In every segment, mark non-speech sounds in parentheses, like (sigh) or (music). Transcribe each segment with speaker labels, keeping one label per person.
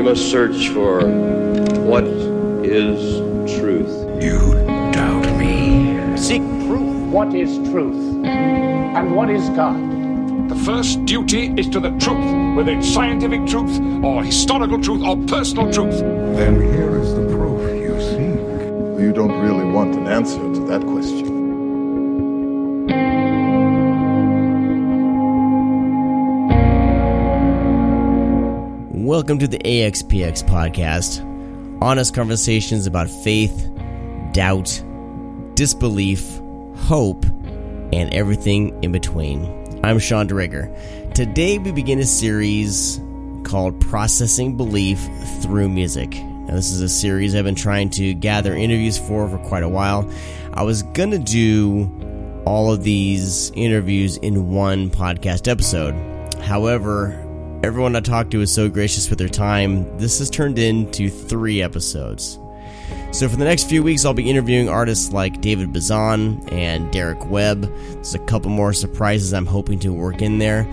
Speaker 1: We must search for what is truth.
Speaker 2: You doubt me?
Speaker 3: Seek proof.
Speaker 4: What is truth? And what is God?
Speaker 5: The first duty is to the truth, whether it's scientific truth, or historical truth, or personal truth.
Speaker 2: Then here is the proof you seek.
Speaker 6: You don't really want an answer to that question.
Speaker 3: Welcome to the AXPX podcast. Honest conversations about faith, doubt, disbelief, hope, and everything in between. I'm Sean DeRigger. Today we begin a series called Processing Belief Through Music. Now, this is a series I've been trying to gather interviews for for quite a while. I was going to do all of these interviews in one podcast episode. However, everyone I talked to is so gracious with their time. This has turned into three episodes. So, for the next few weeks, I'll be interviewing artists like David Bazan and Derek Webb. There's a couple more surprises I'm hoping to work in there.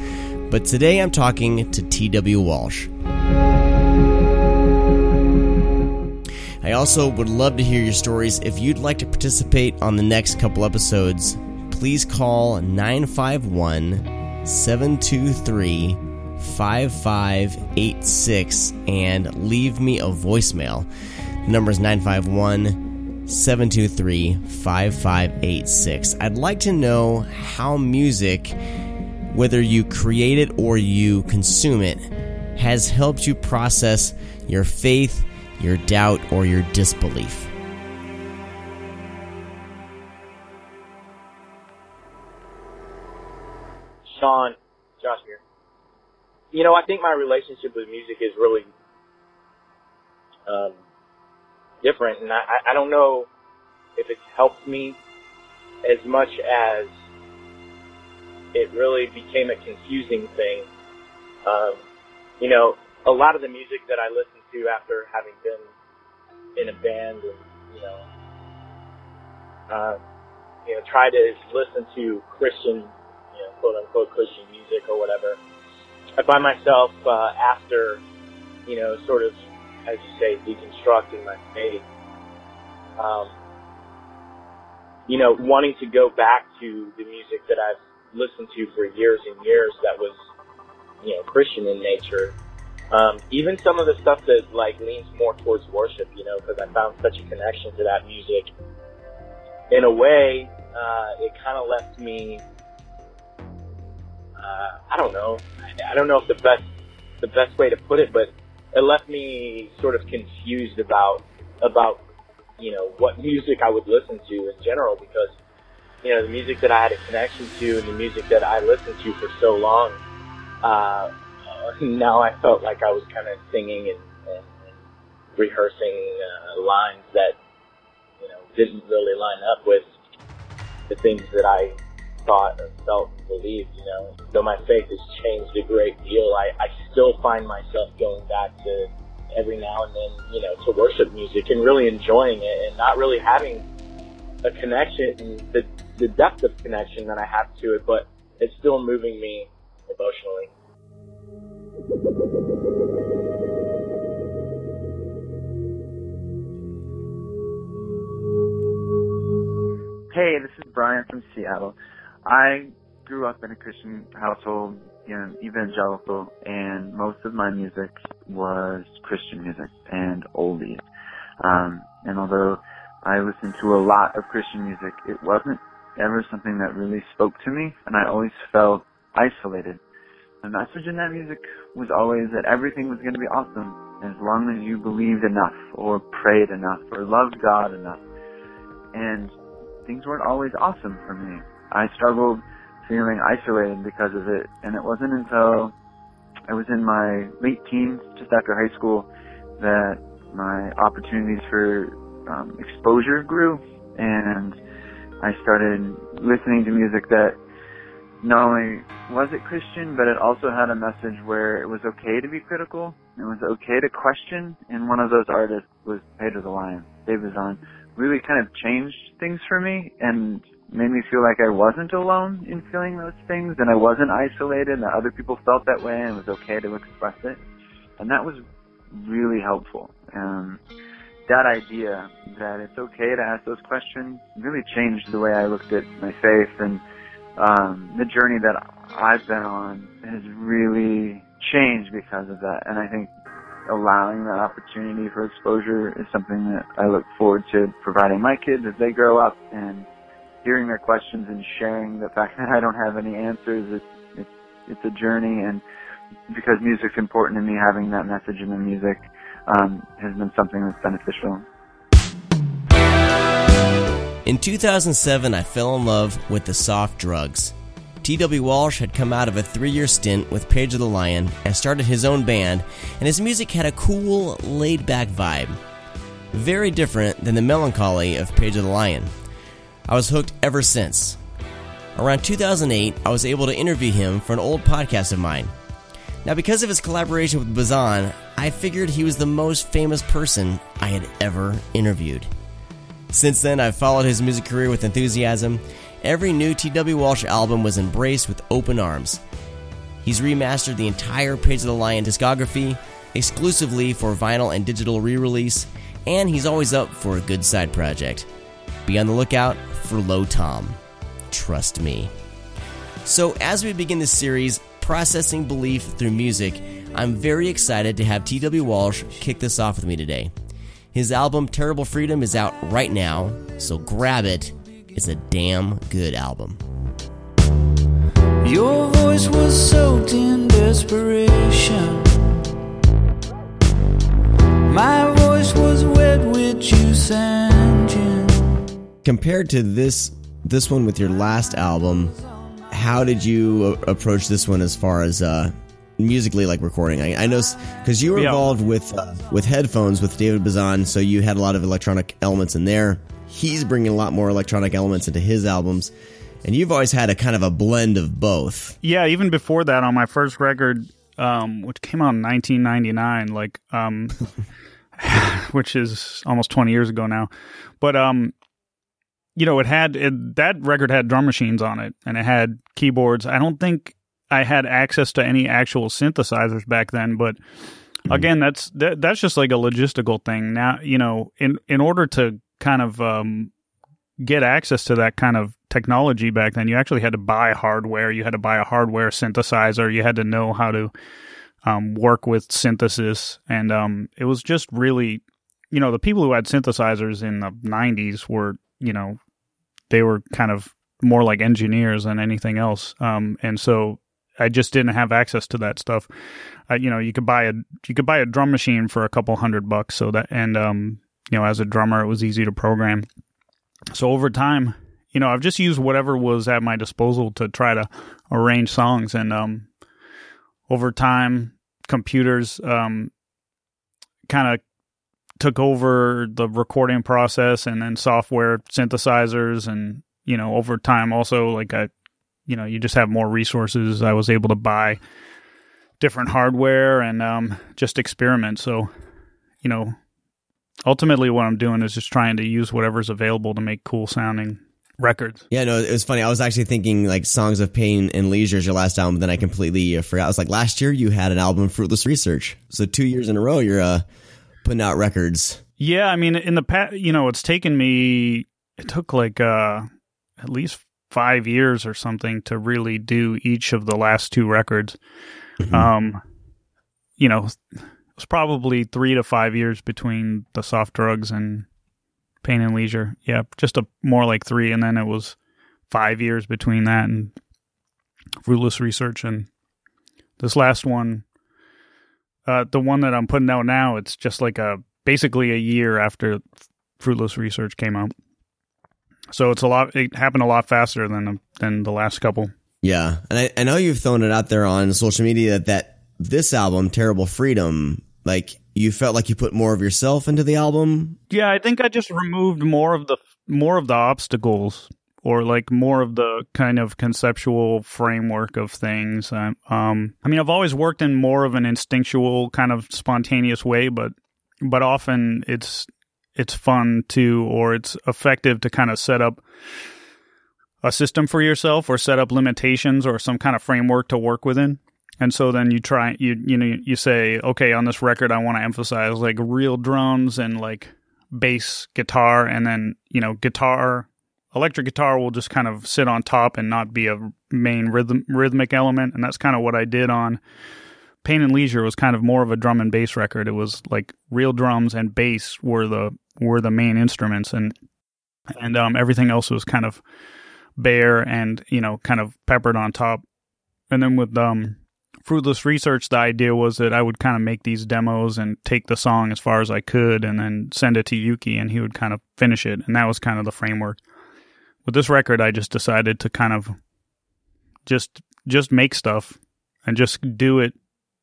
Speaker 3: But today I'm talking to T.W. Walsh. I also would love to hear your stories. If you'd like to participate on the next couple episodes, please call 951 723 5586 and leave me a voicemail. The number is 951 723 5586. I'd like to know how music, whether you create it or you consume it, has helped you process your faith, your doubt, or your disbelief.
Speaker 7: Sean. You know, I think my relationship with music is really um, different, and I, I don't know if it's helped me as much as it really became a confusing thing. Um, you know, a lot of the music that I listened to after having been in a band and, you know, uh, you know, try to listen to Christian, you know, quote unquote Christian music or whatever. I find myself, uh, after, you know, sort of, as you say, deconstructing my faith, um, you know, wanting to go back to the music that I've listened to for years and years that was, you know, Christian in nature. Um, even some of the stuff that like leans more towards worship, you know, because I found such a connection to that music. In a way, uh, it kind of left me. Uh, I don't know. I, don't know if the best the best way to put it, but it left me sort of confused about about you know what music I would listen to in general because you know the music that I had a connection to and the music that I listened to for so long. Uh, (laughs) now I felt like I was kind of singing and, and, and rehearsing uh, lines that you know didn't really line up with the things that I thought and felt and believed. You know, though my faith has changed a great deal, I, I still find myself going back to every now and then, you know, to worship music and really enjoying it and not really having a connection, the the depth of connection that I have to it, but it's still moving me emotionally.
Speaker 8: Hey, this is Brian from Seattle. I grew up in a Christian household, you know, evangelical, and most of my music was Christian music and oldies. Um, and although I listened to a lot of Christian music, it wasn't ever something that really spoke to me, and I always felt isolated. The message in that music was always that everything was going to be awesome as long as you believed enough, or prayed enough, or loved God enough. And things weren't always awesome for me. I struggled feeling isolated because of it, and it wasn't until I was in my late teens, just after high school, that my opportunities for um, exposure grew, and I started listening to music that not only was it Christian, but it also had a message where it was okay to be critical. It was okay to question. And one of those artists was Pedro the Lion. Dave Bazan really kind of changed things for me and made me feel like I wasn't alone in feeling those things and I wasn't isolated and that other people felt that way and it was okay to express it. And that was really helpful. Um, that idea that it's okay to ask those questions really changed the way I looked at my faith and um, the journey that I've been on has really changed because of that. And I think allowing that opportunity for exposure is something that I look forward to providing my kids as they grow up and hearing their questions and sharing the fact that I don't have any answers. It's, it's, it's a journey and because music's important to me, having that message in the music um, has been something that's beneficial.
Speaker 3: In 2007, I fell in love with the soft drugs. T.W. Walsh had come out of a three year stint with Pedro the Lion and started his own band, and his music had a cool, laid back vibe. Very different than the melancholy of Pedro the Lion. I was hooked ever since. Around 2008, I was able to interview him for an old podcast of mine. Now, because of his collaboration with Bazan, I figured he was the most famous person I had ever interviewed. Since then, I've followed his music career with enthusiasm. Every new T.W. Walsh album was embraced with open arms. He's remastered the entire Pedro the Lion discography exclusively for vinyl and digital re release, and he's always up for a good side project. Be on the lookout for Low Tom. Trust me. So, as we begin this series, Processing Belief Through Music, I'm very excited to have T.W. Walsh kick this off with me today. His album Terrible Freedom is out right now, so grab it. It's a damn good album.
Speaker 9: Your voice was soaked in desperation. My voice was wet with juice and gin.
Speaker 3: Compared to this this one with your last album, how did you approach this one as far as uh, musically like recording? I, I know because you were
Speaker 10: Yeah.
Speaker 3: involved with uh, with headphones with David Bazan, so you had a lot of electronic elements in there. He's bringing a lot more electronic elements into his albums, and you've always had a kind of a blend of both.
Speaker 10: Yeah, even before that, on my first record, um, which came out in 1999, like, um, (laughs) which is almost 20 years ago now, but um, you know, it had it, that record had drum machines on it, and it had keyboards. I don't think I had access to any actual synthesizers back then, but again, that's that, that's just like a logistical thing. Now, you know, in in order to kind of um, get access to that kind of technology back then, you actually had to buy hardware. You had to buy a hardware synthesizer. You had to know how to um, work with synthesis, and um, it was just really, you know, the people who had synthesizers in the '90s were, you know, they were kind of more like engineers than anything else, um, and so I just didn't have access to that stuff. Uh, you know, you could buy a you could buy a drum machine for a couple hundred bucks, so that and um, you know, as a drummer, it was easy to program. So over time, you know, I've just used whatever was at my disposal to try to arrange songs, and um, over time, computers um, kind of took over the recording process, and then software synthesizers, and you know, over time, also like I, you know, you just have more resources. I was able to buy different hardware and um, just experiment. So, you know, ultimately what I'm doing is just trying to use whatever's available to make cool sounding records.
Speaker 3: Yeah, no, it was funny. I was actually thinking like "Songs of Pain and Leisure" is your last album, but then I completely uh, forgot. I was like, last year you had an album, "Fruitless Research," so two years in a row you're uh, putting out records.
Speaker 10: Yeah, I mean, in the past, you know, it's taken me. It took like uh, at least five years or something to really do each of the last two records. Um, you know, it was probably three to five years between the soft drugs and pain and leisure. Yeah, just a more like three, and then it was five years between that and fruitless research and this last one. Uh, the one that I'm putting out now, it's just like a basically a year after fruitless research came out. So it's a lot. It happened a lot faster than than the last couple.
Speaker 3: Yeah, and I, I know you've thrown it out there on social media that, that this album, "Terrible Freedom," like you felt like you put more of yourself into the album.
Speaker 10: Yeah, I think I just removed more of the more of the obstacles or like more of the kind of conceptual framework of things. Um, I mean, I've always worked in more of an instinctual kind of spontaneous way, but but often it's it's fun to or it's effective to kind of set up a system for yourself or set up limitations or some kind of framework to work within. and so then you try you you know you say okay on this record I want to emphasize like real drums and like bass guitar and then you know guitar electric guitar will just kind of sit on top and not be a main rhythm rhythmic element and that's kind of what I did on Pain and Leisure. Was kind of more of a drum and bass record. It was like real drums and bass were the were the main instruments and and um everything else was kind of bare and you know kind of peppered on top. And then with um fruitless research the idea was that i would kind of make these demos and take the song as far as i could and then send it to yuki and he would kind of finish it and that was kind of the framework with this record i just decided to kind of just just make stuff and just do it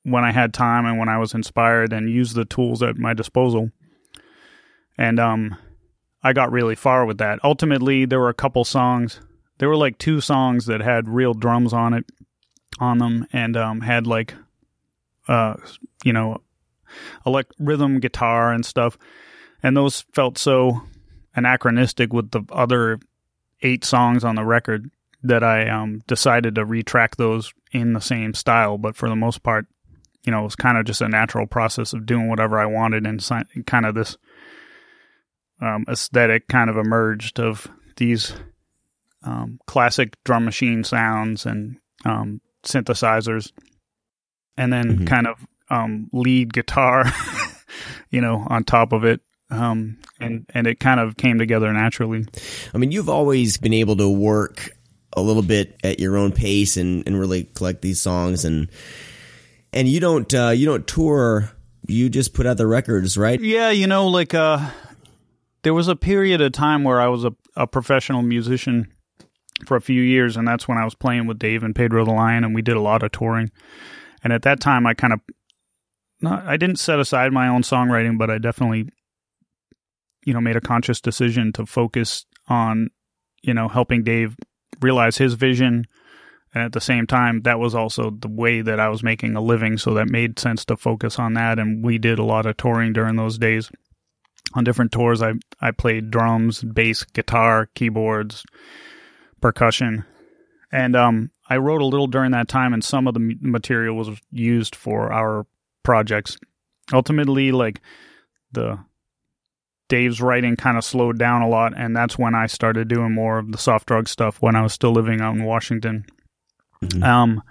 Speaker 10: when i had time and when i was inspired and use the tools at my disposal. And um i got really far with that. Ultimately there were a couple songs. There were like two songs that had real drums on it on them and um, had like uh you know elect rhythm guitar and stuff. And those felt so anachronistic with the other eight songs on the record that I um decided to retrack those in the same style but for the most part you know it was kind of just a natural process of doing whatever I wanted and kind of this um aesthetic kind of emerged of these um, classic drum machine sounds and um, synthesizers, and then
Speaker 3: Mhm.
Speaker 10: kind of um, lead guitar, (laughs) you know, on top of it. Um, and and it kind of came together naturally.
Speaker 3: I mean, you've always been able to work a little bit at your own pace and, and really collect these songs and and you don't uh, you don't tour. You just put out the records, right?
Speaker 10: Yeah, you know, like uh, there was a period of time where I was a, a professional musician for a few years, and that's when I was playing with Dave and Pedro the Lion, and we did a lot of touring. And at that time, I kind of, not, I didn't set aside my own songwriting, but I definitely, you know, made a conscious decision to focus on, you know, helping Dave realize his vision. And at the same time, that was also the way that I was making a living. So that made sense to focus on that. And we did a lot of touring during those days. On different tours, I, I played drums, bass, guitar, keyboards, percussion. And um, I wrote a little during that time, and some of the material was used for our projects. Ultimately, like the Dave's writing kind of slowed down a lot, and that's when I started doing more of the soft drug stuff when I was still living out in Washington. Um,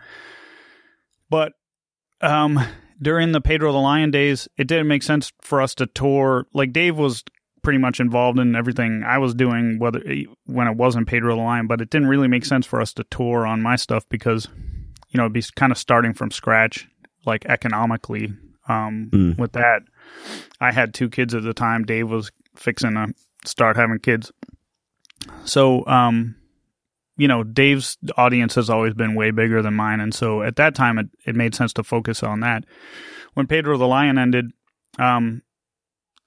Speaker 10: but um, during the Pedro the Lion days, it didn't make sense for us to tour. Like Dave was pretty much involved in everything I was doing, whether when it wasn't Pedro the Lion, but it didn't really make sense for us to tour on my stuff because you know it'd be kind of starting from scratch, like economically. Um,
Speaker 3: Mm.
Speaker 10: with that, I had two kids at the time. Dave was fixing to start having kids, so um, you know, Dave's audience has always been way bigger than mine, and so at that time, it, it made sense to focus on that. When Pedro the Lion ended, um,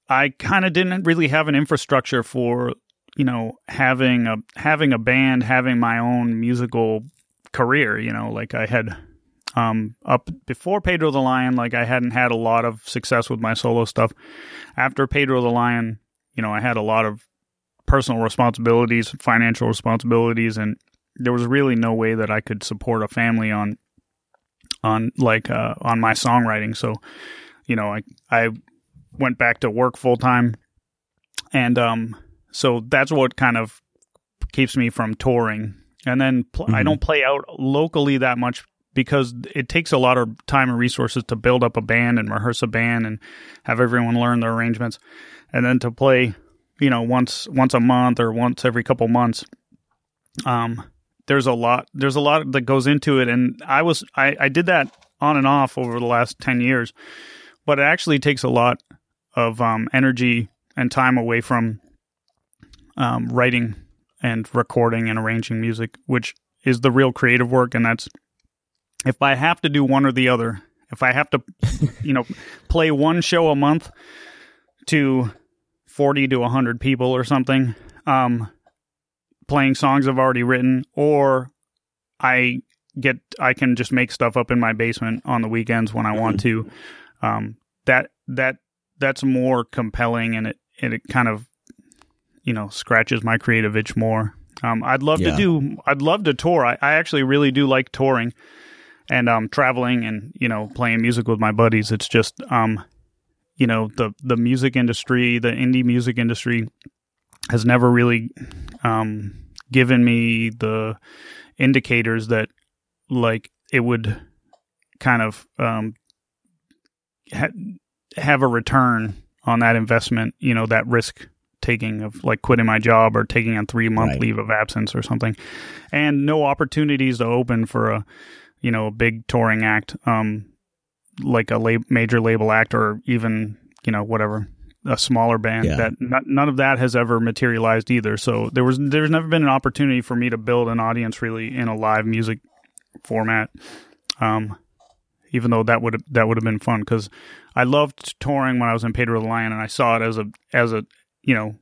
Speaker 10: I kind of didn't really have an infrastructure for you know having a having a band, having my own musical career. You know, like I had um, up before Pedro the Lion, like I hadn't had a lot of success with my solo stuff. After Pedro the Lion, you know, I had a lot of personal responsibilities, financial responsibilities, and there was really no way that I could support a family on on like uh, on my songwriting. So, you know, I I went back to work full time, and um, so that's what kind of keeps me from touring. And then pl- I
Speaker 3: Mhm.
Speaker 10: don't play out locally that much because it takes a lot of time and resources to build up a band and rehearse a band and have everyone learn the arrangements, and then to play, you know, once once a month or once every couple months. Um, there's a lot there's a lot that goes into it, and I was I I did that on and off over the last ten years, but it actually takes a lot of um, energy and time away from um, writing and recording and arranging music, which is the real creative work. And that's if I have to do one or the other, if I have to, you know, (laughs) play one show a month to 40 to 100 people or something, um, playing songs I've already written, or I get, I can just make stuff up in my basement on the weekends when I want to. Um, that, that, that's more compelling and it, and it kind of you know scratches my creative itch more. Um, I'd love
Speaker 3: Yeah.
Speaker 10: to do. I'd love to tour. I, I actually really do like touring, and um, traveling and you know playing music with my buddies. It's just um, you know the the music industry, the indie music industry, has never really um, given me the indicators that like it would kind of um, ha- have a return on that investment. You know that risk taking of like quitting my job or taking a three month
Speaker 3: Right.
Speaker 10: leave of absence or something, and no opportunities to open for a you know a big touring act, um, like a lab- major label act or even you know whatever a smaller band
Speaker 3: Yeah.
Speaker 10: that not, none of that has ever materialized either. So there was there's never been an opportunity for me to build an audience really in a live music format. Um, even though that would that would have been fun because I loved touring when I was in Pedro the Lion and I saw it as a as a you know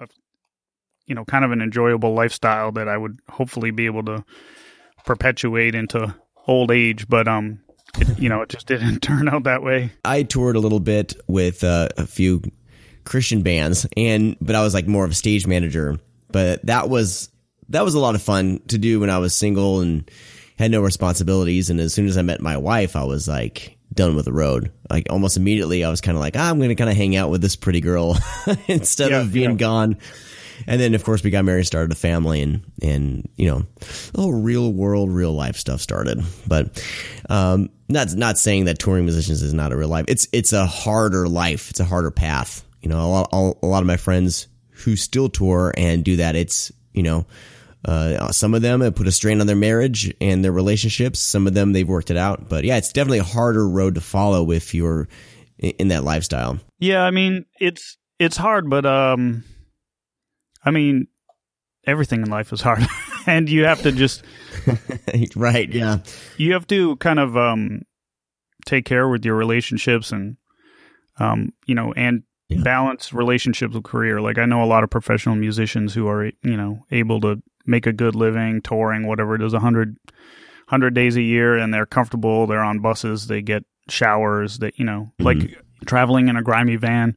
Speaker 10: a, you know kind of an enjoyable lifestyle that I would hopefully be able to perpetuate into old age. But um, it, you know, it just didn't (laughs) turn out that way.
Speaker 3: I toured a little bit with uh, a few Christian bands, and but I was like more of a stage manager. But that was that was a lot of fun to do when I was single and had no responsibilities. And as soon as I met my wife, I was like done with the road. Like almost immediately, I was kind of like, ah, I'm going to kind of hang out with this pretty girl (laughs) instead
Speaker 10: Yeah,
Speaker 3: of being
Speaker 10: yeah.
Speaker 3: gone. And then, of course, we got married, started a family, and and you know, the whole real world, real life stuff started. But um, not not saying that touring musicians is not a real life. It's it's a harder life. It's a harder path. You know, a lot a lot of my friends who still tour and do that. It's you know, uh, some of them have put a strain on their marriage and their relationships. Some of them they've worked it out. But yeah, it's definitely a harder road to follow if you're in in that lifestyle.
Speaker 10: Yeah, I mean it's it's hard, but um, I mean everything in life is hard, (laughs) and you have to just (laughs)
Speaker 3: right? Yeah.
Speaker 10: you have to kind of um take care with your relationships and um you know and
Speaker 3: Yeah.
Speaker 10: balance relationships with career. Like I know a lot of professional musicians who are you know able to make a good living touring, whatever it is, a hundred hundred days a year, and they're comfortable. They're on buses. They get showers. That you know, like traveling in a grimy van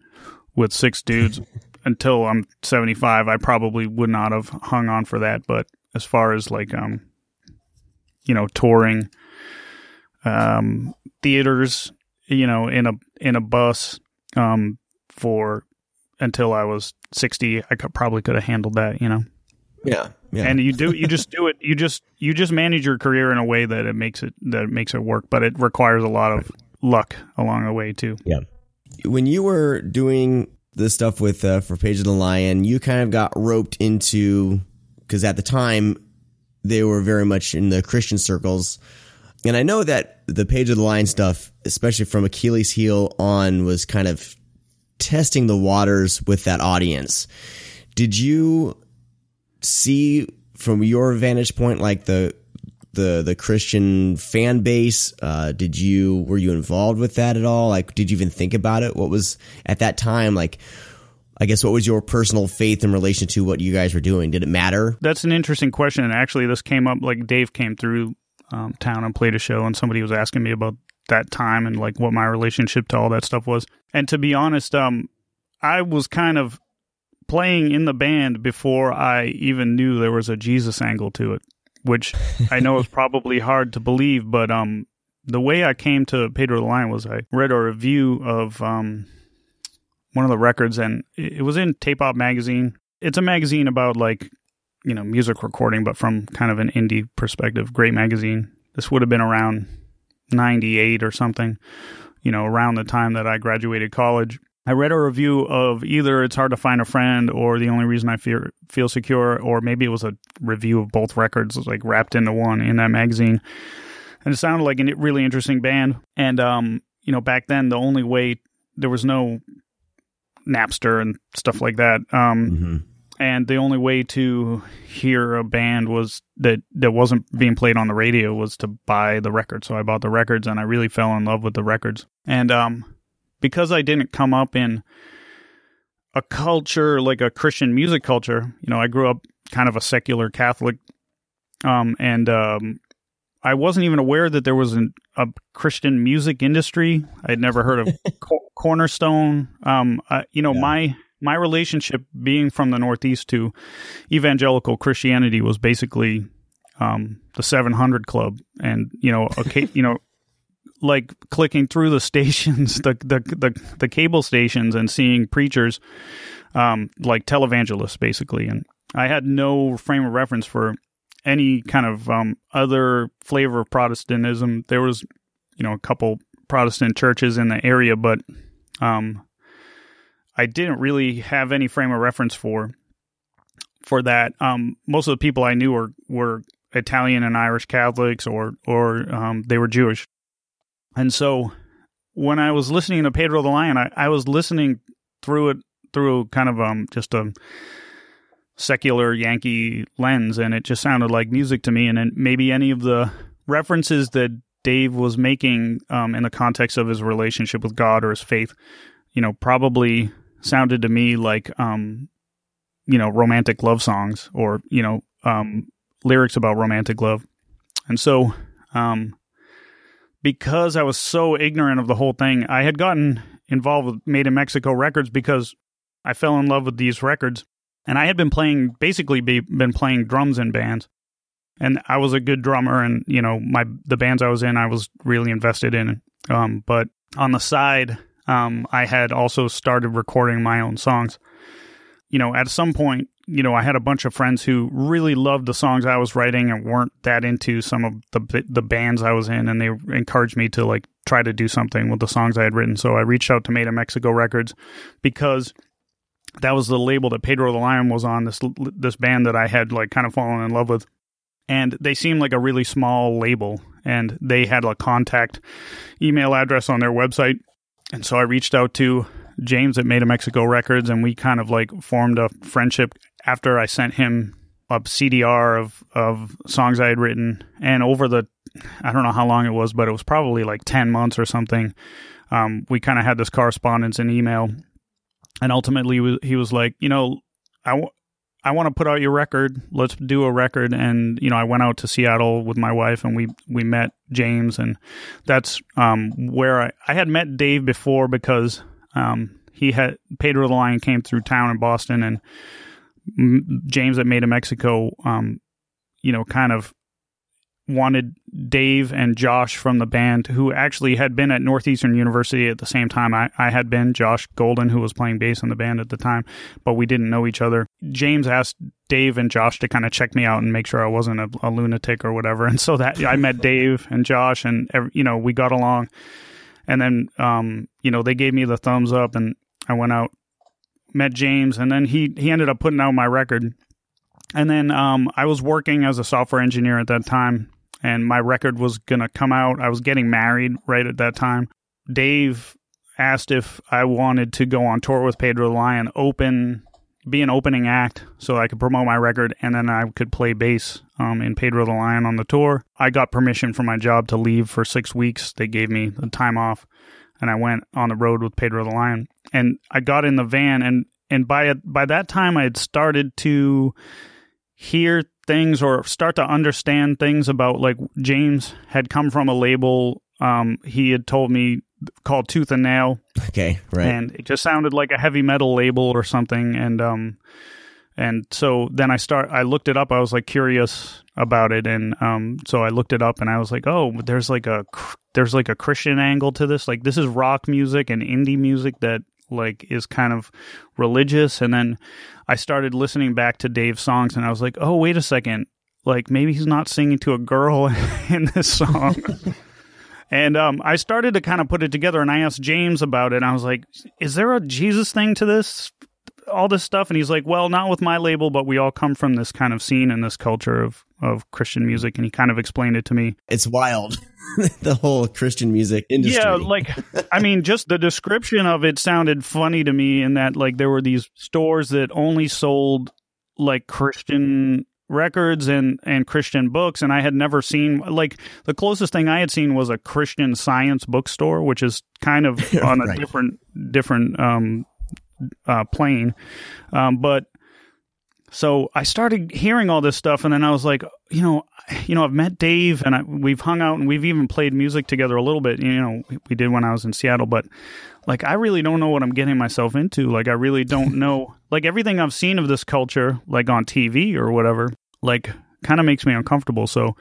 Speaker 10: with six dudes. (laughs) until I'm 75, I probably would not have hung on for that. But as far as like um, you know, touring, um, theaters, you know, in a in a bus, um, for until I was 60, I could, probably could have handled that, you know.
Speaker 3: Yeah. Yeah.
Speaker 10: And you do you just do it you just you just manage your career in a way that it makes it that it makes it work, but it requires a lot of luck along the way too.
Speaker 3: Yeah. When you were doing the stuff with uh, for Pedro the Lion, you kind of got roped into because at the time they were very much in the Christian circles, and I know that the Pedro the Lion stuff, especially from Achilles' heel on, was kind of testing the waters with that audience. Did you see from your vantage point like the the the Christian fan base? Uh, did you were you involved with that at all? Like, did you even think about it? What was at that time like? I guess what was your personal faith in relation to what you guys were doing? Did it matter?
Speaker 10: That's an interesting question. And actually, this came up like Dave came through um, town and played a show, and somebody was asking me about that time and like what my relationship to all that stuff was. And to be honest, um, I was kind of playing in the band before I even knew there was a Jesus angle to it, which I know is probably hard to believe, but um, the way I came to Pedro the Lion was I read a review of um, one of the records, and it was in Tape Op magazine. It's a magazine about like you know music recording, but from kind of an indie perspective. Great magazine. This would have been around '98 or something. You know, around the time that I graduated college. I read a review of either "It's Hard to Find a Friend" or "The Only Reason I Feel Feel Secure," or maybe it was a review of both records, like wrapped into one in that magazine. And it sounded like a really interesting band. And um, you know, back then the only way there was no Napster and stuff like that. Um,
Speaker 3: Mm-hmm.
Speaker 10: and the only way to hear a band was that that wasn't being played on the radio was to buy the record. So I bought the records, and I really fell in love with the records. And um, because I didn't come up in a culture like a Christian music culture, you know, I grew up kind of a secular Catholic, um, and um, I wasn't even aware that there was an, a Christian music industry. I'd never heard of (laughs) Co- Cornerstone. Um, uh, you know,
Speaker 3: Yeah.
Speaker 10: my my relationship being from the Northeast to evangelical Christianity was basically um, the 700 Club, and you know, okay, (laughs) you know, like clicking through the (laughs) stations, the the the, the cable stations, and seeing preachers, um, like televangelists, basically. And I had no frame of reference for any kind of um, other flavor of Protestantism. There was, you know, a couple Protestant churches in the area, but um, I didn't really have any frame of reference for for that. Um, most of the people I knew were were Italian and Irish Catholics, or or um, they were Jewish, and so when I was listening to Pedro the Lion, I, I was listening through it through kind of um just a secular Yankee lens, and it just sounded like music to me. And then maybe any of the references that Dave was making um, in the context of his relationship with God or his faith, you know, probably sounded to me like, um, you know, romantic love songs or, you know, um, lyrics about romantic love. And so, um, because I was so ignorant of the whole thing, I had gotten involved with Made in Mexico Records because I fell in love with these records and I had been playing basically be, been playing drums in bands, and I was a good drummer, and you know my the bands I was in, I was really invested in. Um, but on the side, um, I had also started recording my own songs. You know, at some point, you know, I had a bunch of friends who really loved the songs I was writing and weren't that into some of the the bands I was in, and they encouraged me to like try to do something with the songs I had written. So I reached out to Made in Mexico Records because that was the label that Pedro the Lion was on. This this band that I had like kind of fallen in love with, and they seemed like a really small label, and they had a contact email address on their website, and so I reached out to James at Made in Mexico Records, and we kind of like formed a friendship after I sent him a CDR of of songs I had written, and over the I don't know how long it was, but it was probably like ten months or something. Um, we kind of had this correspondence in email and ultimately he was like, you know, I, w- I want to put out your record. Let's do a record. And you know, I went out to Seattle with my wife, and we we met James, and that's um, where I I had met Dave before because um, he had Pedro the Lion came through town in Boston, and James that made in Mexico, um, you know, kind of wanted Dave and Josh from the band, who actually had been at Northeastern University at the same time I, I had been, Josh Golden, who was playing bass in the band at the time, but we didn't know each other. James asked Dave and Josh to kind of check me out and make sure I wasn't a, a lunatic or whatever. (laughs) And so that I met Dave and Josh, and you know we got along. And then um, you know they gave me the thumbs up, and I went out, met James, and then he he ended up putting out my record. And then um, I was working as a software engineer at that time, and my record was to come out. I was getting married right at that time. Dave asked if I wanted to go on tour with Pedro Lion, open, be an opening act so I could promote my record, and then I could play bass um, in Pedro the Lion on the tour. I got permission from my job to leave for six weeks. They gave me the time off, and I went on the road with Pedro the Lion. And I got in the van, and and by by that time I had started to hear things or start to understand things about like James had come from a label um, he had told me called Tooth and Nail.
Speaker 3: Okay, right.
Speaker 10: And it just sounded like a heavy metal label or something and um and so then I start I looked it up. I was like curious about it and um so I looked it up and I was like, "Oh, there's like a there's like a Christian angle to this. Like this is rock music and indie music that like is kind of religious and then I started listening back to Dave's songs and I was like, "Oh, wait a second. Like maybe he's not singing to a girl (laughs) in this song." (laughs) and um, I started to kind of put it together and I asked James about it and I was like, "Is there a Jesus thing to this?" All this stuff and he's like well not with my label but we all come from this kind of scene and this culture of of christian music and he kind of explained it to me
Speaker 3: it's wild (laughs) the whole Christian music industry.
Speaker 10: Yeah, like I mean, just the description of it sounded funny to me in that like there were these stores that only sold like Christian records and and Christian books and I had never seen like the closest thing I had seen was a Christian science bookstore which is kind of (laughs) on a right. different different um uh plane um but so I started hearing all this stuff, and then I was like, you know, you know, I've met Dave, and I, we've hung out, and we've even played music together a little bit. You know, we did when I was in Seattle, but like, I really don't know what I'm getting myself into. Like, I really don't (laughs) know. Like everything I've seen of this culture, like on TV or whatever, like kind of makes me uncomfortable. So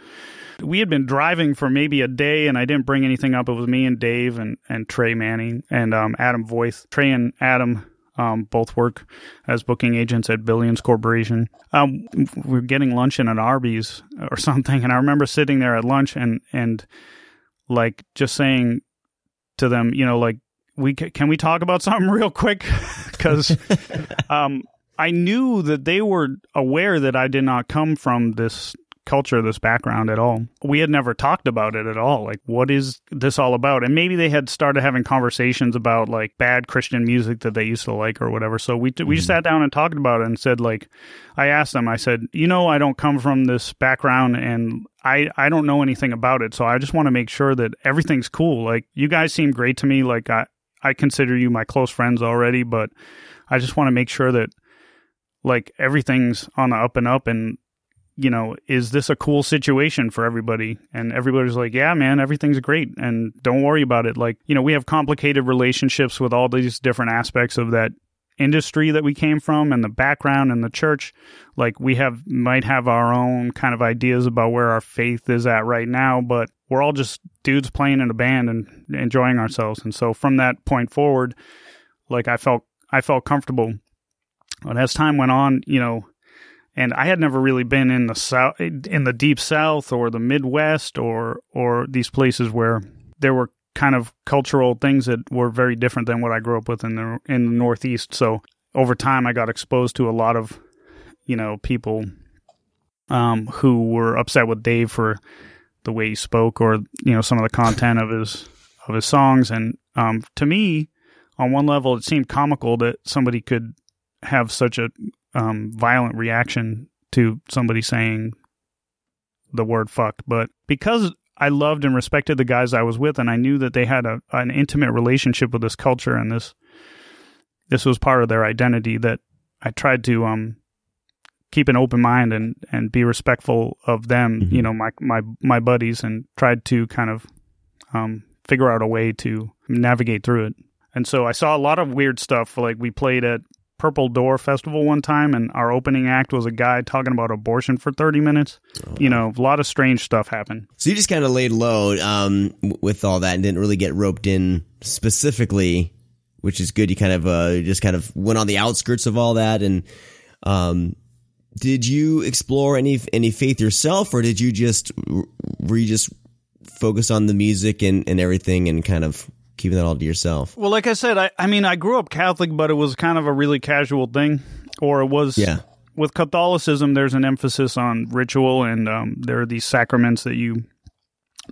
Speaker 10: we had been driving for maybe a day and I didn't bring anything up. It was me and Dave and, and Trey Manning and um, Adam Voith. Trey and Adam um, both work as booking agents at Billions Corporation. Um, we are getting lunch in an Arby's or (laughs) something, and I remember sitting there at lunch and and like just saying to them, you know, like we can we talk about (laughs) something real quick (laughs) because um, I knew that they were aware that I did not come from this culture, this background at all. We had never talked about it at all. Like, what is this all about? And maybe they had started having conversations about like bad Christian music that they used to like or whatever. So we we just sat down and talked about it and said like, I asked them. I said, you know, I don't come from this background and I I don't know anything about it. So I just want to make sure that everything's cool. Like, you guys seem great to me. Like, I I consider you my close friends already, but I just want to make sure that like everything's on the up and up and you know, is this a cool situation for everybody? And everybody's like, yeah, man, everything's great. And don't worry about it. Like, you know, we have complicated relationships with all these different aspects of that industry that we came from and the background and the church. Like, we have, might have our own kind of ideas about where our faith is at right now, but we're all just dudes playing in a band and enjoying ourselves. And so from that point forward, like, I felt, I felt comfortable. But as time went on, you know, and I had never really been in the south, in the deep south or the Midwest or or these places where there were kind of cultural things that were very different than what I grew up with in the in the Northeast. So over time, I got exposed to a lot of you know people um, who were upset with Dave for the way he spoke or you know some of the content of his of his songs. And um, to me, on one level, it seemed comical that somebody could have such a um, violent reaction to somebody saying the word fuck. But because I loved and respected the guys I was with, and I knew that they had a, an intimate relationship with this culture and this this was part of their identity, that I tried to um, keep an open mind and, and be respectful of them, mm-hmm. you know, my my my buddies, and tried to kind of um, figure out a way to navigate through it. And so I saw a lot of weird stuff. Like we played at Purple Door Festival one time, and our opening act was a guy talking about abortion for 30 minutes. Oh. You know, a lot of strange stuff happened.
Speaker 3: So you just kind of laid low um, with all that and didn't really get roped in specifically, which is good. You kind of uh, just kind of went on the outskirts of all that. And um, did you explore any any faith yourself, or did you just were you just focus on the music and, and everything and kind of keeping that all to yourself?
Speaker 10: Well, like I said, I, I mean, I grew up Catholic, but it was kind of a really casual thing, or it was.
Speaker 3: Yeah.
Speaker 10: With Catholicism, there's an emphasis on ritual, and um, there are these sacraments that you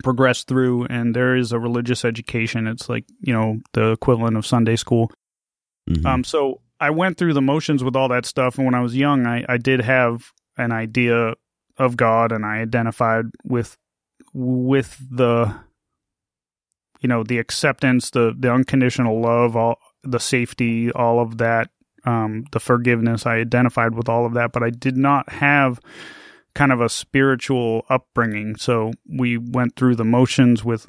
Speaker 10: progress through, and there is a religious education. It's like you know the equivalent of Sunday school. Mm-hmm. Um, so I went through the motions with all that stuff, and when I was young, I, I did have an idea of God, and I identified with with the you know the acceptance, the the unconditional love, all the safety, all of that, um, the forgiveness. I identified with all of that, but I did not have kind of a spiritual upbringing. So we went through the motions with,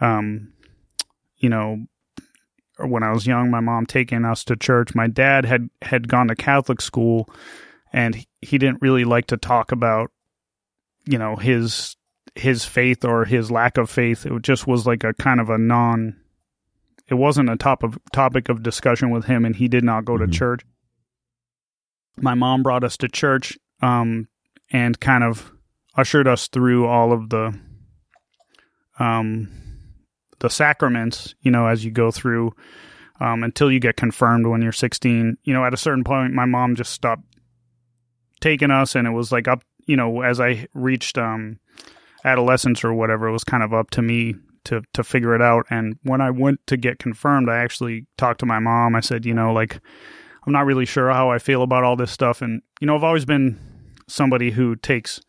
Speaker 10: um, you know, when I was young, my mom taking us to church. My dad had had gone to Catholic school, and he didn't really like to talk about, you know, his his faith or his lack of faith. It just was like a kind of a non. It wasn't a top of topic of discussion with him, and he did not go mm-hmm. to church. My mom brought us to church, um, and kind of ushered us through all of the, um, the sacraments. You know, as you go through, um, until you get confirmed when you're 16. You know, at a certain point, my mom just stopped taking us, and it was like up. You know, as I reached um adolescence or whatever, it was kind of up to me to to figure it out. And when I went to get confirmed, I actually talked to my mom. I said, you know, like I'm not really sure how I feel about all this stuff, and you know, I've always been somebody who takes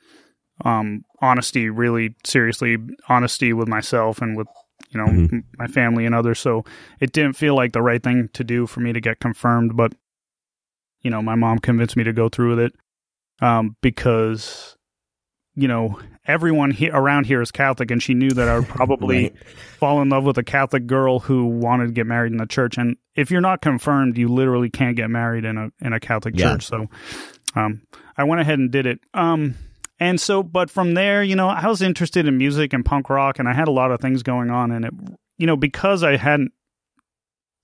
Speaker 10: um, honesty really seriously, honesty with myself and with you know mm-hmm. my family and others. So it didn't feel like the right thing to do for me to get confirmed, but you know, my mom convinced me to go through with it um, because you know, everyone he- around here is Catholic, and she knew that I would probably (laughs) right. fall in love with a Catholic girl who wanted to get married in the church. And if you're not confirmed, you literally can't get married in a in a Catholic yeah. church. So, um, I went ahead and did it. Um, and so, but from there, you know, I was interested in music and punk rock, and I had a lot of things going on, and it, you know, because I hadn't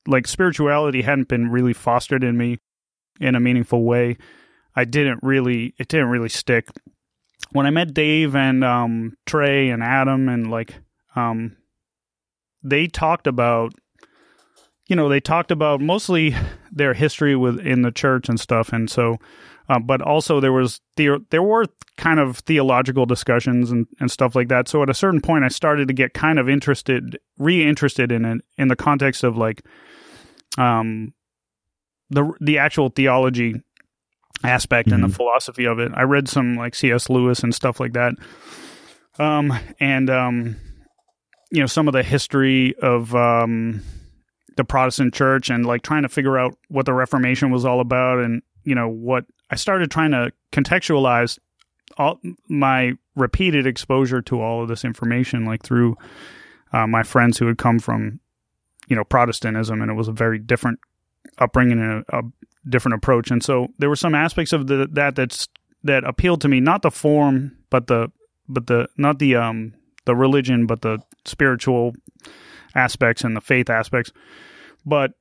Speaker 10: like spirituality hadn't been really fostered in me in a meaningful way. I didn't really, it didn't really stick. When I met Dave and um, Trey and Adam, and like, um, they talked about, you know, they talked about mostly their history within the church and stuff, and so, uh, but also there was the, there were kind of theological discussions and, and stuff like that. So at a certain point, I started to get kind of interested, re-interested in it in the context of like, um, the the actual theology aspect mm-hmm. and the mm-hmm. philosophy of it. I read some like C.S. Lewis and stuff like that. Um, and um, you know, some of the history of um the Protestant church and like trying to figure out what the Reformation was all about and you know what I started trying to contextualize all my repeated exposure to all of this information like through uh, my friends who had come from you know Protestantism, and it was a very different upbringing and a, a different approach. And so there were some aspects of the, that that's that appealed to me, not the form, but the but the not the um the religion, but the spiritual aspects and the faith aspects. But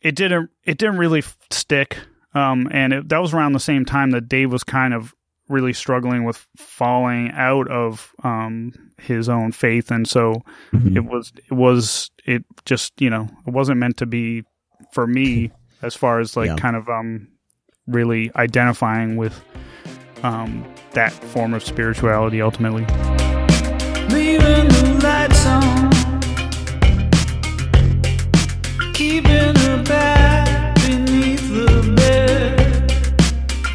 Speaker 10: it didn't it didn't really stick. Um, and it, that was around the same time that Dave was kind of really struggling with falling out of um, his own faith, and so mm-hmm. it was it was it just you know it wasn't meant to be for me (laughs) as far as like yeah. kind of um really identifying with um that form of spirituality ultimately. Leaving the lights on, keeping her back beneath the bed,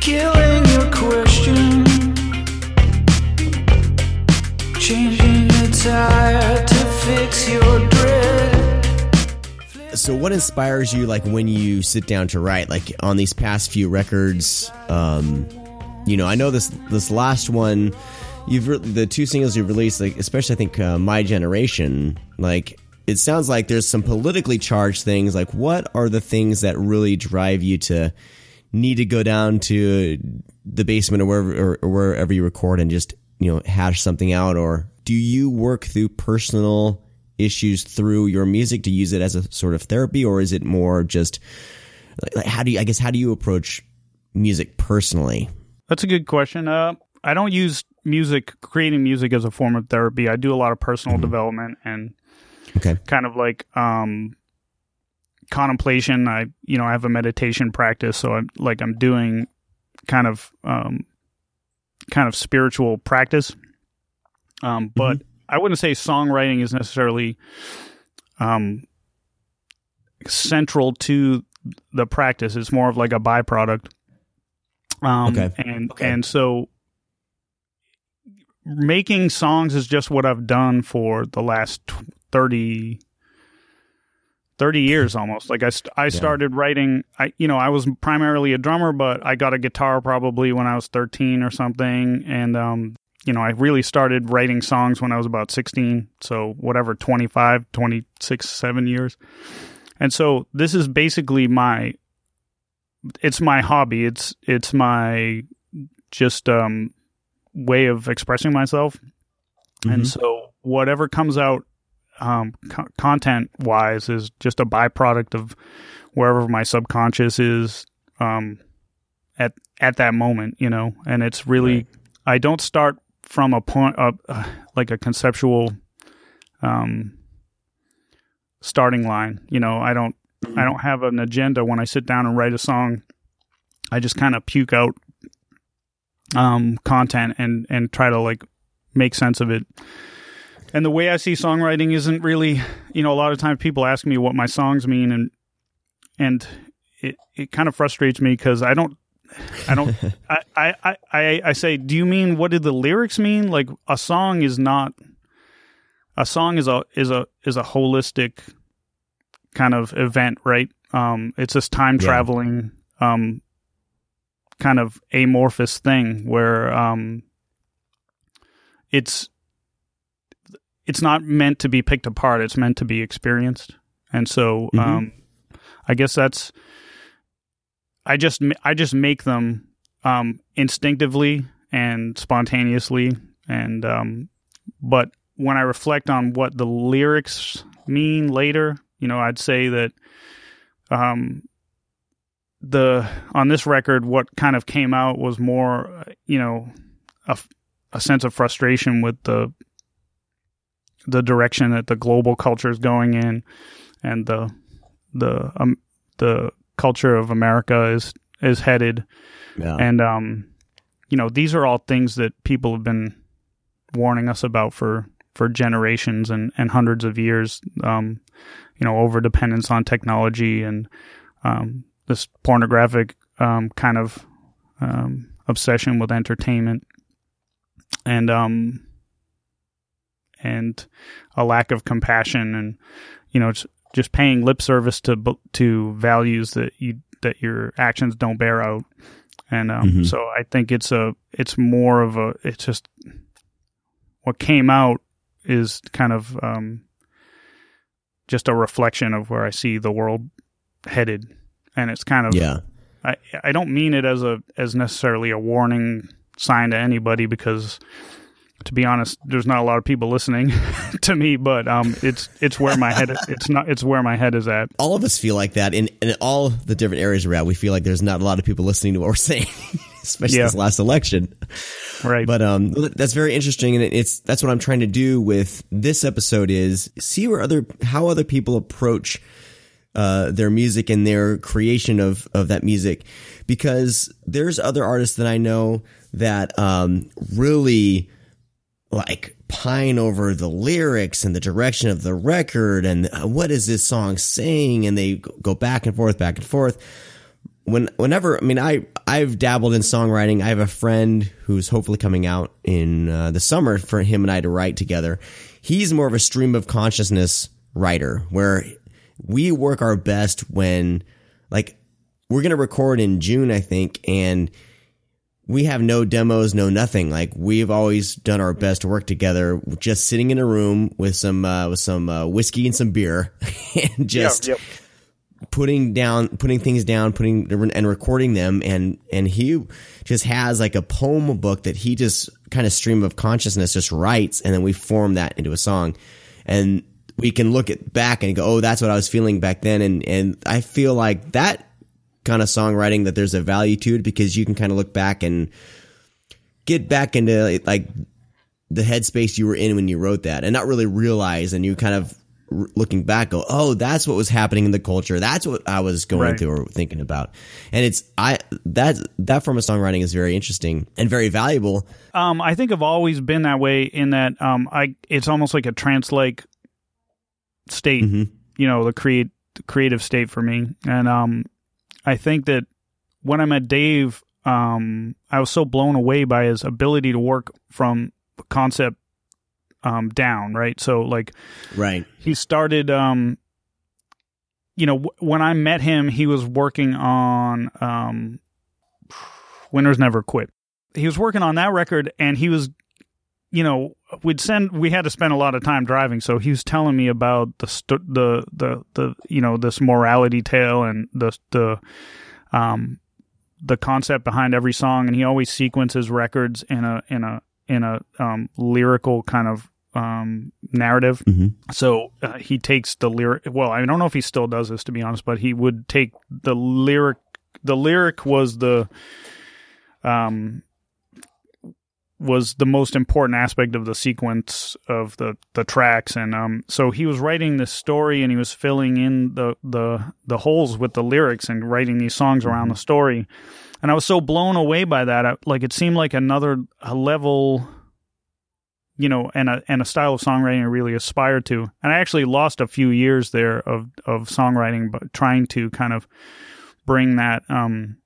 Speaker 10: killing your question, changing your tire
Speaker 3: so what inspires you like when you sit down to write like on these past few records? Um you know i know this this last one you've re- the two singles you've released like especially i think uh, my generation like it sounds like there's some politically charged things. Like what are the things that really drive you to need to go down to the basement or wherever or, or wherever you record and just you know hash something out? Or do you work through personal issues through your music to use it as a sort of therapy, or is it more just like, how do you? I guess how do you approach music personally?
Speaker 10: That's a good question. Uh, I don't use music, creating music as a form of therapy. I do a lot of personal mm-hmm. development and
Speaker 3: okay.
Speaker 10: kind of like um, contemplation. I, you know, I have a meditation practice, so I'm like I'm doing kind of um, kind of spiritual practice. Um, but mm-hmm. I wouldn't say songwriting is necessarily um, central to the practice. It's more of like a byproduct. Um, okay. And okay. and so making songs is just what I've done for the last 30, 30 years almost. Like I, st- I started writing, I, you know, I was primarily a drummer, but I got a guitar probably when I was 13 or something. And, um, you know, I really started writing songs when I was about 16. So, whatever, 25, 26, 7 years. And so, this is basically my it's my hobby. It's it's my just um way of expressing myself. Mm-hmm. And so whatever comes out um co- content wise is just a byproduct of wherever my subconscious is um at at that moment, you know. And it's really right. I don't start from a point of uh, like a conceptual um, starting line. You know, I don't I don't have an agenda when I sit down and write a song. I just kind of puke out um, content and and try to like make sense of it. And the way I see songwriting isn't really, you know, a lot of times people ask me what my songs mean, and and it it kind of frustrates me because I don't I don't. I, I, I, I say, do you mean what did the lyrics mean? Like a song is not. A song is a is a is a holistic kind of event, right? Um, it's this time traveling, yeah. um, kind of amorphous thing where um, it's it's not meant to be picked apart. It's meant to be experienced, and so mm-hmm. um, I guess that's I just I just make them um, instinctively and spontaneously and um but when I reflect on what the lyrics mean later, you know, I'd say that um the on this record what kind of came out was more you know a, a sense of frustration with the the direction that the global culture is going in and the the um the culture of America is is headed
Speaker 3: Yeah.
Speaker 10: and um you know these are all things that people have been warning us about for for generations and and hundreds of years um you know over dependence on technology and um this pornographic um kind of um obsession with entertainment and um and a lack of compassion and you know it's just paying lip service to to values that you that your actions don't bear out and um
Speaker 3: Mhm.
Speaker 10: so i think it's a it's more of a it's just what came out is kind of um just a reflection of where i see the world headed and it's kind of
Speaker 3: yeah.
Speaker 10: I I don't mean it as a as necessarily a warning sign to anybody because to be honest, there's not a lot of people listening (laughs) to me, but um it's it's where my head it's not it's where my head is at.
Speaker 3: All of us feel like that in, in all the different areas we're at. We feel like there's not a lot of people listening to what we're (laughs) saying, especially
Speaker 10: Yeah.
Speaker 3: this last election.
Speaker 10: Right.
Speaker 3: But um, that's very interesting, and it's that's what I'm trying to do with this episode is see where other how other people approach uh, their music and their creation of of that music, because there's other artists that I know that um really like pine over the lyrics and the direction of the record and uh, what is this song saying, and they go back and forth, back and forth when whenever I mean I I've dabbled in songwriting. I have a friend who's hopefully coming out in uh, the summer for him and I to write together. He's more of a stream of consciousness writer where we work our best when like we're going to record in June I think and we have no demos, no nothing. Like we've always done our best to work together, just sitting in a room with some uh, with some uh, whiskey and some beer, (laughs) and just
Speaker 10: yep.
Speaker 3: putting down putting things down putting and recording them and and he just has like a poem book that he just kind of stream of consciousness just writes and then we form that into a song and we can look at back and go oh that's what i was feeling back then and and i feel like that kind of songwriting that there's a value to it because you can kind of look back and get back into like the headspace you were in when you wrote that and not really realize and you kind of looking back go oh that's what was happening in the culture. That's what i was going
Speaker 10: Right.
Speaker 3: through or thinking about. And it's i that that form of songwriting is very interesting and very valuable.
Speaker 10: Um, I think I've always been that way in that um, I it's almost like a trance like state, you know, the create the creative state for me, and um, I think that when I met Dave, um, I was so blown away by his ability to work from concept um down, right? So like
Speaker 3: right
Speaker 10: he started um you know w- when i met him he was working on um winners never quit he was working on that record and he was you know we'd send we had to spend a lot of time driving so he was telling me about the st- the the the you know this morality tale and the the um the concept behind every song and he always sequences records in a in a in a um lyrical kind of um narrative so uh, he takes the lyric. Well, I don't know if he still does this, to be honest, but he would take the lyric. The lyric was the um was the most important aspect of the sequence of the the tracks. And um so he was writing this story and he was filling in the the the holes with the lyrics and writing these songs around the story. And I was so blown away by that. I, like it seemed like another a level you know, and a and a style of songwriting I really aspired to. And I actually lost a few years there of of songwriting, but trying to kind of bring that um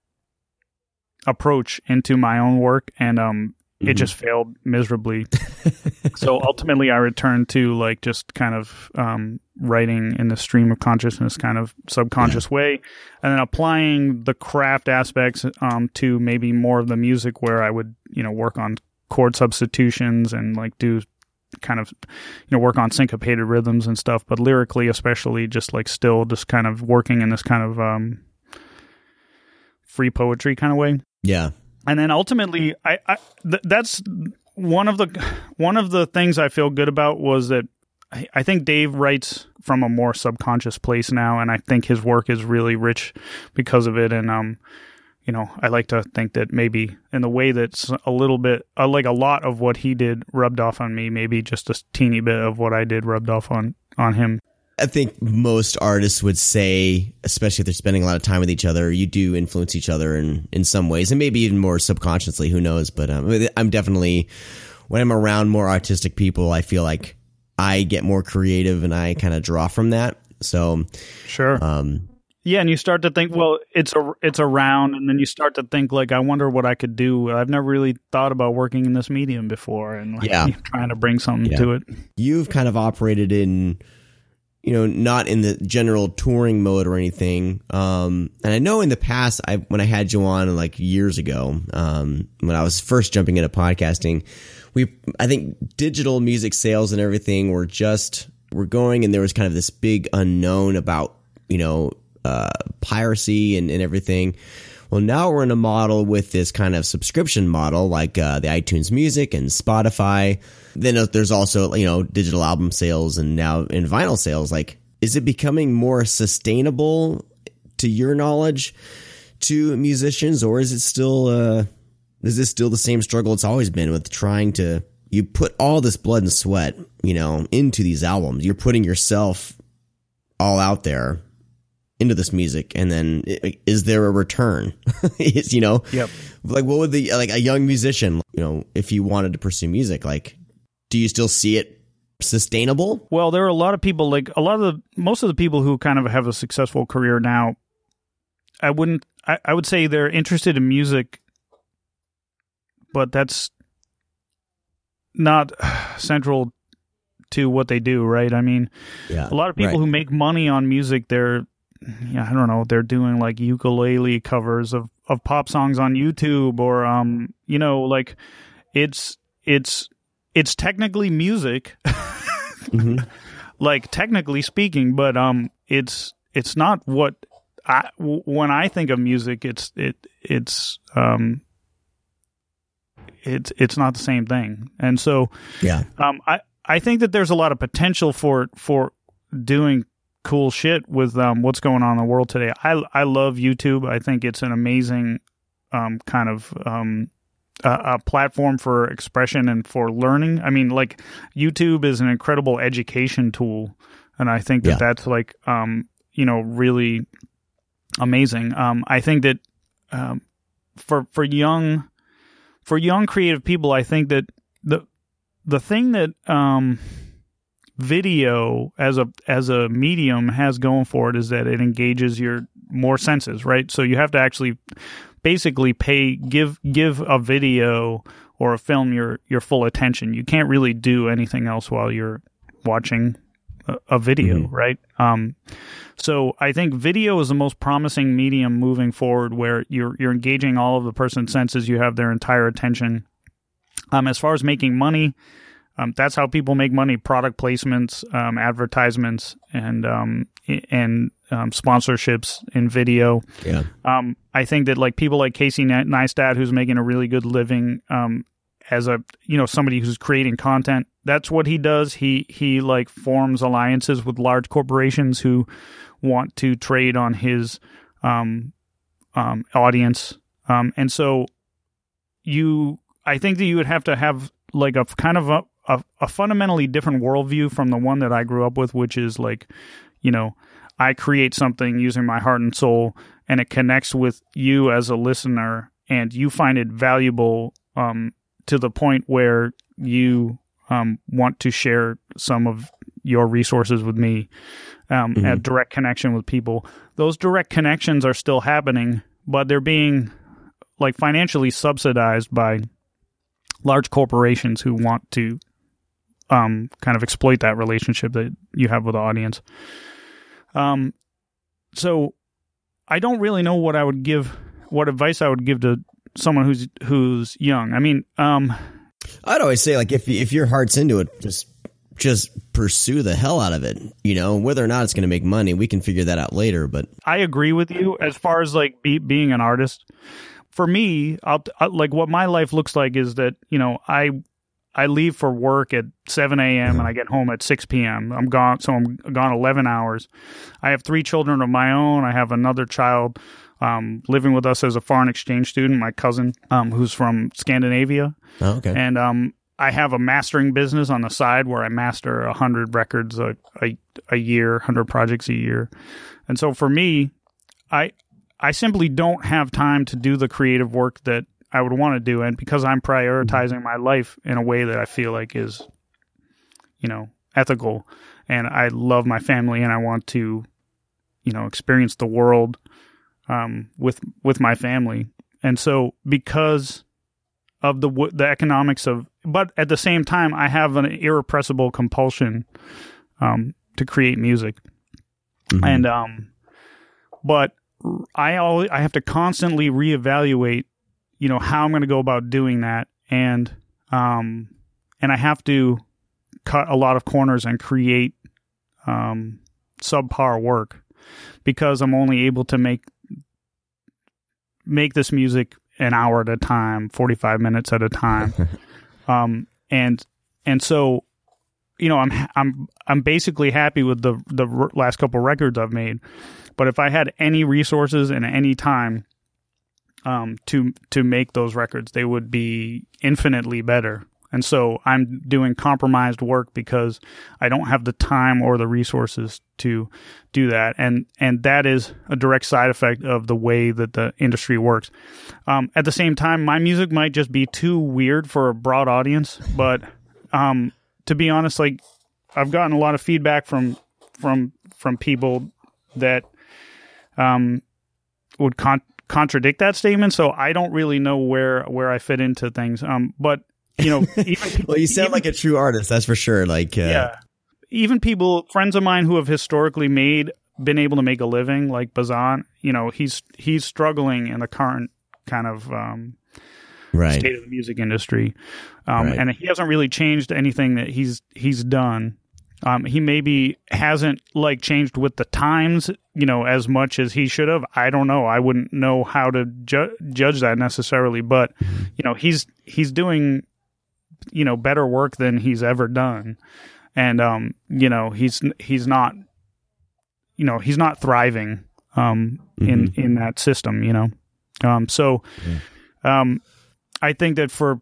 Speaker 10: approach into my own work, and um, it
Speaker 3: Mhm.
Speaker 10: just failed miserably. (laughs) so ultimately, I returned to like just kind of um writing in the stream of consciousness kind of subconscious way and then applying the craft aspects um to maybe more of the music where I would you know work on chord substitutions and like do kind of you know work on syncopated rhythms and stuff but lyrically especially just like still just kind of working in this kind of um free poetry kind of way
Speaker 3: yeah
Speaker 10: and then ultimately, I, I th- that's one of the one of the things I feel good about was that I, I think Dave writes from a more subconscious place now, and I think his work is really rich because of it. And um, you know, I like to think that maybe in the way that's a little bit, uh, like a lot of what he did rubbed off on me, maybe just a teeny bit of what I did rubbed off on on him.
Speaker 3: I think most artists would say, especially if they're spending a lot of time with each other, you do influence each other in, in some ways, and maybe even more subconsciously. Who knows? But um, I'm definitely when I'm around more artistic people, I feel like I get more creative and I kind of draw from that. So
Speaker 10: sure.
Speaker 3: Um,
Speaker 10: yeah, and you start to think, well, it's a it's around, and then you start to think like, I wonder what I could do. I've never really thought about working in this medium before, and like,
Speaker 3: yeah, (laughs)
Speaker 10: trying to bring something
Speaker 3: yeah.
Speaker 10: to it.
Speaker 3: You've kind of operated in, you know, not in the general touring mode or anything. Um, and I know in the past, I when I had you on like years ago, um, when I was first jumping into podcasting, we I think digital music sales and everything were just were going, and there was kind of this big unknown about you know uh, piracy and, and everything. Well, now we're in a model with this kind of subscription model, like uh, the iTunes Music and Spotify. Then there's also you know digital album sales and now in vinyl sales. Like, is it becoming more sustainable to your knowledge to musicians, or is it still uh, is this still the same struggle it's always been with trying to you put all this blood and sweat you know into these albums you're putting yourself all out there into this music and then is there a return (laughs) is you know
Speaker 10: yep
Speaker 3: like what would the like a young musician you know if you wanted to pursue music like do you still see it sustainable
Speaker 10: well there are a lot of people like a lot of the most of the people who kind of have a successful career now i wouldn't I, I would say they're interested in music but that's not (sighs) central to what they do, right? I mean,
Speaker 3: yeah,
Speaker 10: a lot of people
Speaker 3: right.
Speaker 10: who make money on music, they're, I don't know, they're doing like ukulele covers of, of pop songs on YouTube or, um, you know, like it's, it's, it's technically music,
Speaker 3: mm-hmm. (laughs)
Speaker 10: like technically speaking, but, um, it's, it's not what I, when I think of music, it's, it, it's, um, it's it's not the same thing. And so,
Speaker 3: yeah,
Speaker 10: um, I I think that there's a lot of potential for for doing cool shit with um, what's going on in the world today. I I love YouTube. I think it's an amazing um, kind of um, a, a platform for expression and for learning. I mean, like YouTube is an incredible education tool, and I think that
Speaker 3: Yeah.
Speaker 10: that's like um, you know really amazing. Um, I think that um, for for young for young creative people, I think that the the thing that um, video as a as a medium has going for it is that it engages your more senses, right? So you have to actually basically pay give give a video or a film your your full attention. You can't really do anything else while you're watching a, a video,
Speaker 3: Mhm.
Speaker 10: right? Um, so I think video is the most promising medium moving forward, where you're you're engaging all of the person's senses. You have their entire attention. Um, as far as making money, um, that's how people make money: product placements, um, advertisements, and um, and um, sponsorships in video.
Speaker 3: yeah,
Speaker 10: Um, I think that like people like Casey Neistat, who's making a really good living um, as a you know somebody who's creating content. That's what he does. He he like forms alliances with large corporations who want to trade on his um, um, audience, um, and so you. I think that you would have to have like a kind of a, a, a fundamentally different worldview from the one that I grew up with, which is like, you know, I create something using my heart and soul, and it connects with you as a listener, and you find it valuable um, to the point where you um, want to share some of your resources with me, um,
Speaker 3: Mhm.
Speaker 10: a direct connection with people. Those direct connections are still happening, but they're being like financially subsidized by large corporations who want to um, kind of exploit that relationship that you have with the audience. Um, so I don't really know what I would give, what advice I would give to someone who's who's young. I mean, um,
Speaker 3: I'd always say like if if your heart's into it, just just pursue the hell out of it. You know, whether or not it's going to make money, we can figure that out later. But
Speaker 10: I agree with you as far as like be, being an artist. for me, I'll, I, like what my life looks like is that you know I I leave for work at 7 a.m. and I get home at 6 p.m. I'm gone, so I'm gone 11 hours. I have three children of my own. I have another child um, living with us as a foreign exchange student, my cousin, um, who's from Scandinavia.
Speaker 3: Oh, okay.
Speaker 10: And um, I have a mastering business on the side where I master 100 records a, a, a year, 100 projects a year. And so for me, I I simply don't have time to do the creative work that I would want to do, and because I'm prioritizing my life in a way that I feel like is, you know, ethical, and I love my family, and I want to, you know, experience the world um, with with my family, and so because of the the economics of, but at the same time, I have an irrepressible compulsion um, to create music,
Speaker 3: Mm-hmm.
Speaker 10: and um, but I always I have to constantly reevaluate, you know, how I'm going to go about doing that, and um, and I have to cut a lot of corners and create um subpar work because I'm only able to make make this music an hour at a time, 45 minutes at a time. (laughs) um and and so you know, I'm I'm I'm basically happy with the the r- last couple records I've made. But if I had any resources and any time um, to to make those records, they would be infinitely better. And so I'm doing compromised work because I don't have the time or the resources to do that, and and that is a direct side effect of the way that the industry works. Um, at the same time, my music might just be too weird for a broad audience, but um, to be honest, like I've gotten a lot of feedback from from from people that um would con- contradict that statement. So I don't really know where where I fit into things. Um, but you know, (laughs) even
Speaker 3: well, you sound
Speaker 10: even-
Speaker 3: like a true artist, that's for sure. Like, uh,
Speaker 10: yeah, even people friends of mine who have historically made been able to make a living, like Bazan. You know, he's he's struggling in the current kind of um
Speaker 3: right.
Speaker 10: state of the music industry, um,
Speaker 3: Right.
Speaker 10: and he hasn't really changed anything that he's he's done. Um, he maybe hasn't like changed with the times, you know, as much as he should have. I don't know. I wouldn't know how to ju- judge that necessarily, but you know, he's he's doing you know better work than he's ever done, and um, you know, he's he's not you know he's not thriving um in in that system, you know. Um, so um, I think that for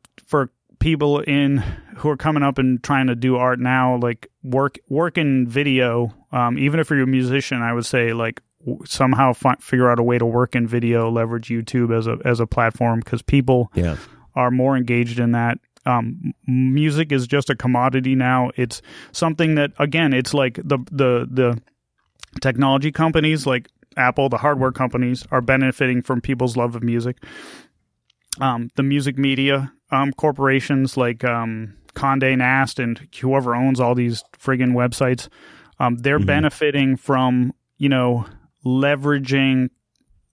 Speaker 10: people in who are coming up and trying to do art now, like work work in video, um, even if you're a musician, I would say like w- somehow fi- figure out a way to work in video, leverage YouTube as a as a platform because people
Speaker 3: Yeah.
Speaker 10: are more engaged in that. Um, music is just a commodity now. It's something that again, it's like the the the technology companies like Apple, the hardware companies, are benefiting from people's love of music. Um, the music media um, corporations like um, Condé Nast and whoever owns all these friggin' websites, um, they're benefiting from you know leveraging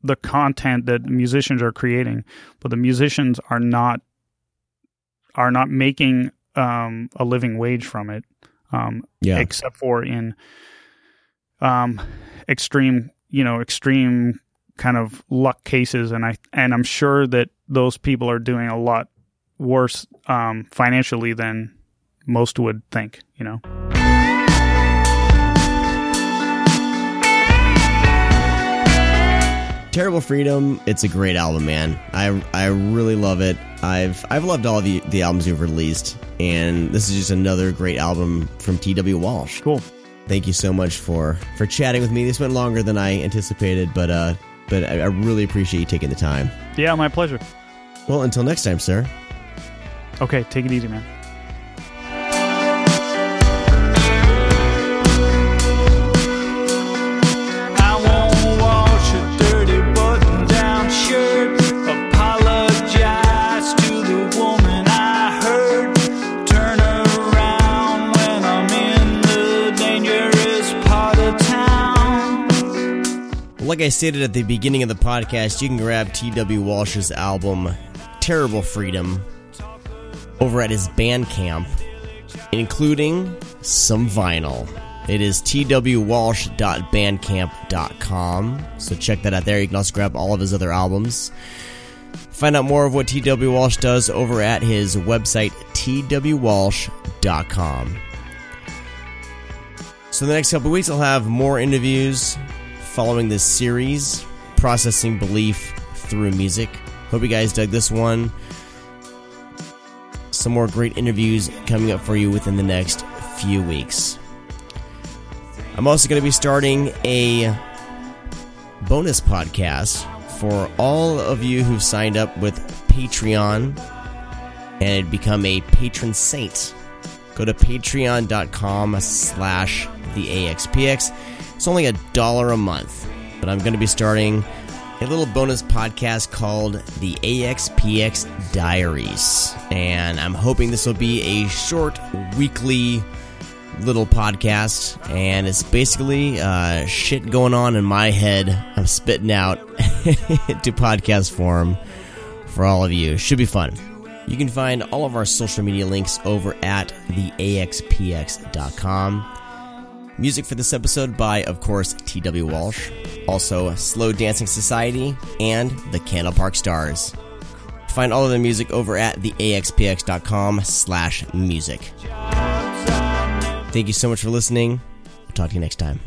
Speaker 10: the content that musicians are creating, but the musicians are not are not making um, a living wage from it. Um,
Speaker 3: Yeah.
Speaker 10: except for in um, extreme, you know, extreme kind of luck cases, and I and I'm sure that those people are doing a lot worse um, financially than most would think. You know.
Speaker 3: Terrible Freedom, it's a great album, man. I I really love it. I've I've loved all the the albums you've released, and this is just another great album from T.W. Walsh.
Speaker 10: Cool.
Speaker 3: Thank you so much for for chatting with me. This went longer than I anticipated, but uh, but I, I really appreciate you taking the time.
Speaker 10: Yeah, my pleasure.
Speaker 3: Well, until next time, sir.
Speaker 10: Okay, take it easy, man.
Speaker 9: I won't wash a dirty button-down shirt. Apologize to the woman I hurt. Turn around when I'm in the dangerous part of town.
Speaker 3: Like I stated at the beginning of the podcast, you can grab T.W. Walsh's album Terrible Freedom over at his Bandcamp, including some vinyl. It is twwalsh.bandcamp.com. So check that out there. You can also grab all of his other albums. Find out more of what T.W. Walsh does over at his website, twwalsh.com. So, the next couple weeks, I'll have more interviews following this series, Processing Belief Through Music. Hope you guys dug this one. Some more great interviews coming up for you within the next few weeks. I'm also going to be starting a bonus podcast for all of you who've signed up with Patreon and become a patron saint. Go to patreon.com slash the AXPX. It's only a dollar a month, but I'm going to be starting a little bonus podcast called the AXPX Diaries. And I'm hoping this will be a short weekly little podcast, and it's basically uh, shit going on in my head. I'm spitting out (laughs) to podcast form for all of you. Should be fun. You can find all of our social media links over at theaxpx.com. Music for this episode by, of course, T.W. Walsh, also Slow Dancing Society, and the Candle Park Stars. Find all of the music over at theaxpx.com slash music. Thank you so much for listening. I'll talk to you next time.